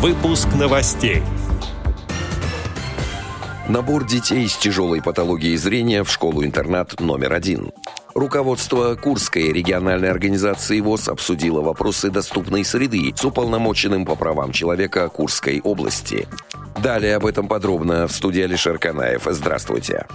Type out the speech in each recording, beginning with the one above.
Выпуск новостей. Набор детей с тяжелой патологией зрения в школу-интернат номер один. Руководство Курской региональной организации ВОЗ обсудило вопросы доступной среды с уполномоченным по правам человека Курской области. Далее об этом подробно в студии Алишер Канаев. Здравствуйте.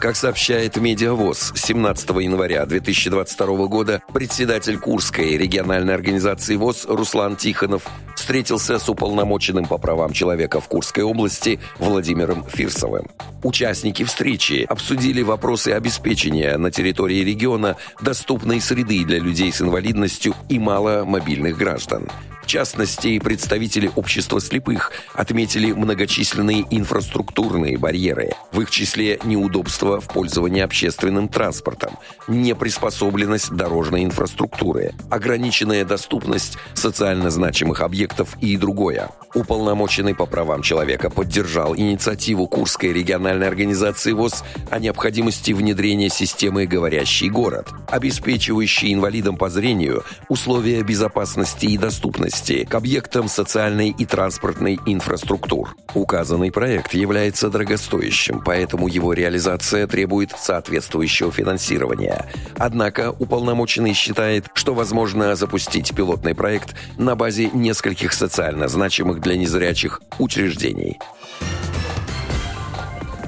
Как сообщает Медиавоз, 17 января 2022 года председатель Курской региональной организации ВОЗ Руслан Тихонов встретился с уполномоченным по правам человека в Курской области Владимиром Фирсовым. Участники встречи обсудили вопросы обеспечения на территории региона доступной среды для людей с инвалидностью и маломобильных граждан. В частности, представители общества слепых отметили многочисленные инфраструктурные барьеры, в их числе неудобства в пользовании общественным транспортом, неприспособленность дорожной инфраструктуры, ограниченная доступность социально значимых объектов и другое. Уполномоченный по правам человека поддержал инициативу Курской региональной организации ВОЗ о необходимости внедрения системы «Говорящий город», обеспечивающей инвалидам по зрению условия безопасности и доступности доступности к объектам социальной и транспортной инфраструктур. Указанный проект является дорогостоящим, поэтому его реализация требует соответствующего финансирования. Однако уполномоченный считает, что возможно запустить пилотный проект на базе нескольких социально значимых для незрячих учреждений.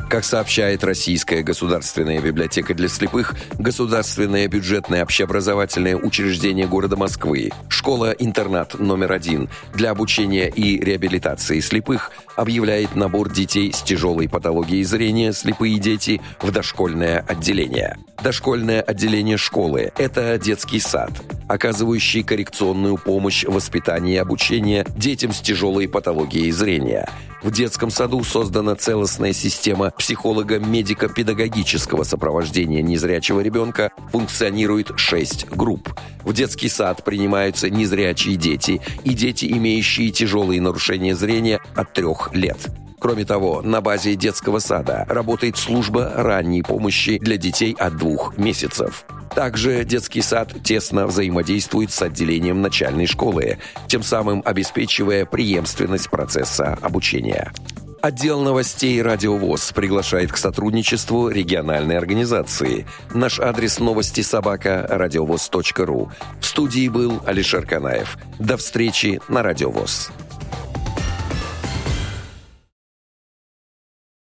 Как сообщает Российская государственная библиотека для слепых, государственное бюджетное общеобразовательное учреждение города Москвы, школа-интернат номер один для обучения и реабилитации слепых объявляет набор детей с тяжелой патологией зрения «Слепые дети» в дошкольное отделение. Дошкольное отделение школы – это детский сад, оказывающий коррекционную помощь в воспитании и обучении детям с тяжелой патологией зрения – в детском саду создана целостная система психолого-медико-педагогического сопровождения незрячего ребенка. Функционирует шесть групп. В детский сад принимаются незрячие дети и дети, имеющие тяжелые нарушения зрения от трех лет. Кроме того, на базе детского сада работает служба ранней помощи для детей от двух месяцев. Также детский сад тесно взаимодействует с отделением начальной школы, тем самым обеспечивая преемственность процесса обучения. Отдел новостей «Радиовоз» приглашает к сотрудничеству региональной организации. Наш адрес новости собака радиовоз.ру. В студии был Алишер Канаев. До встречи на «Радиовоз».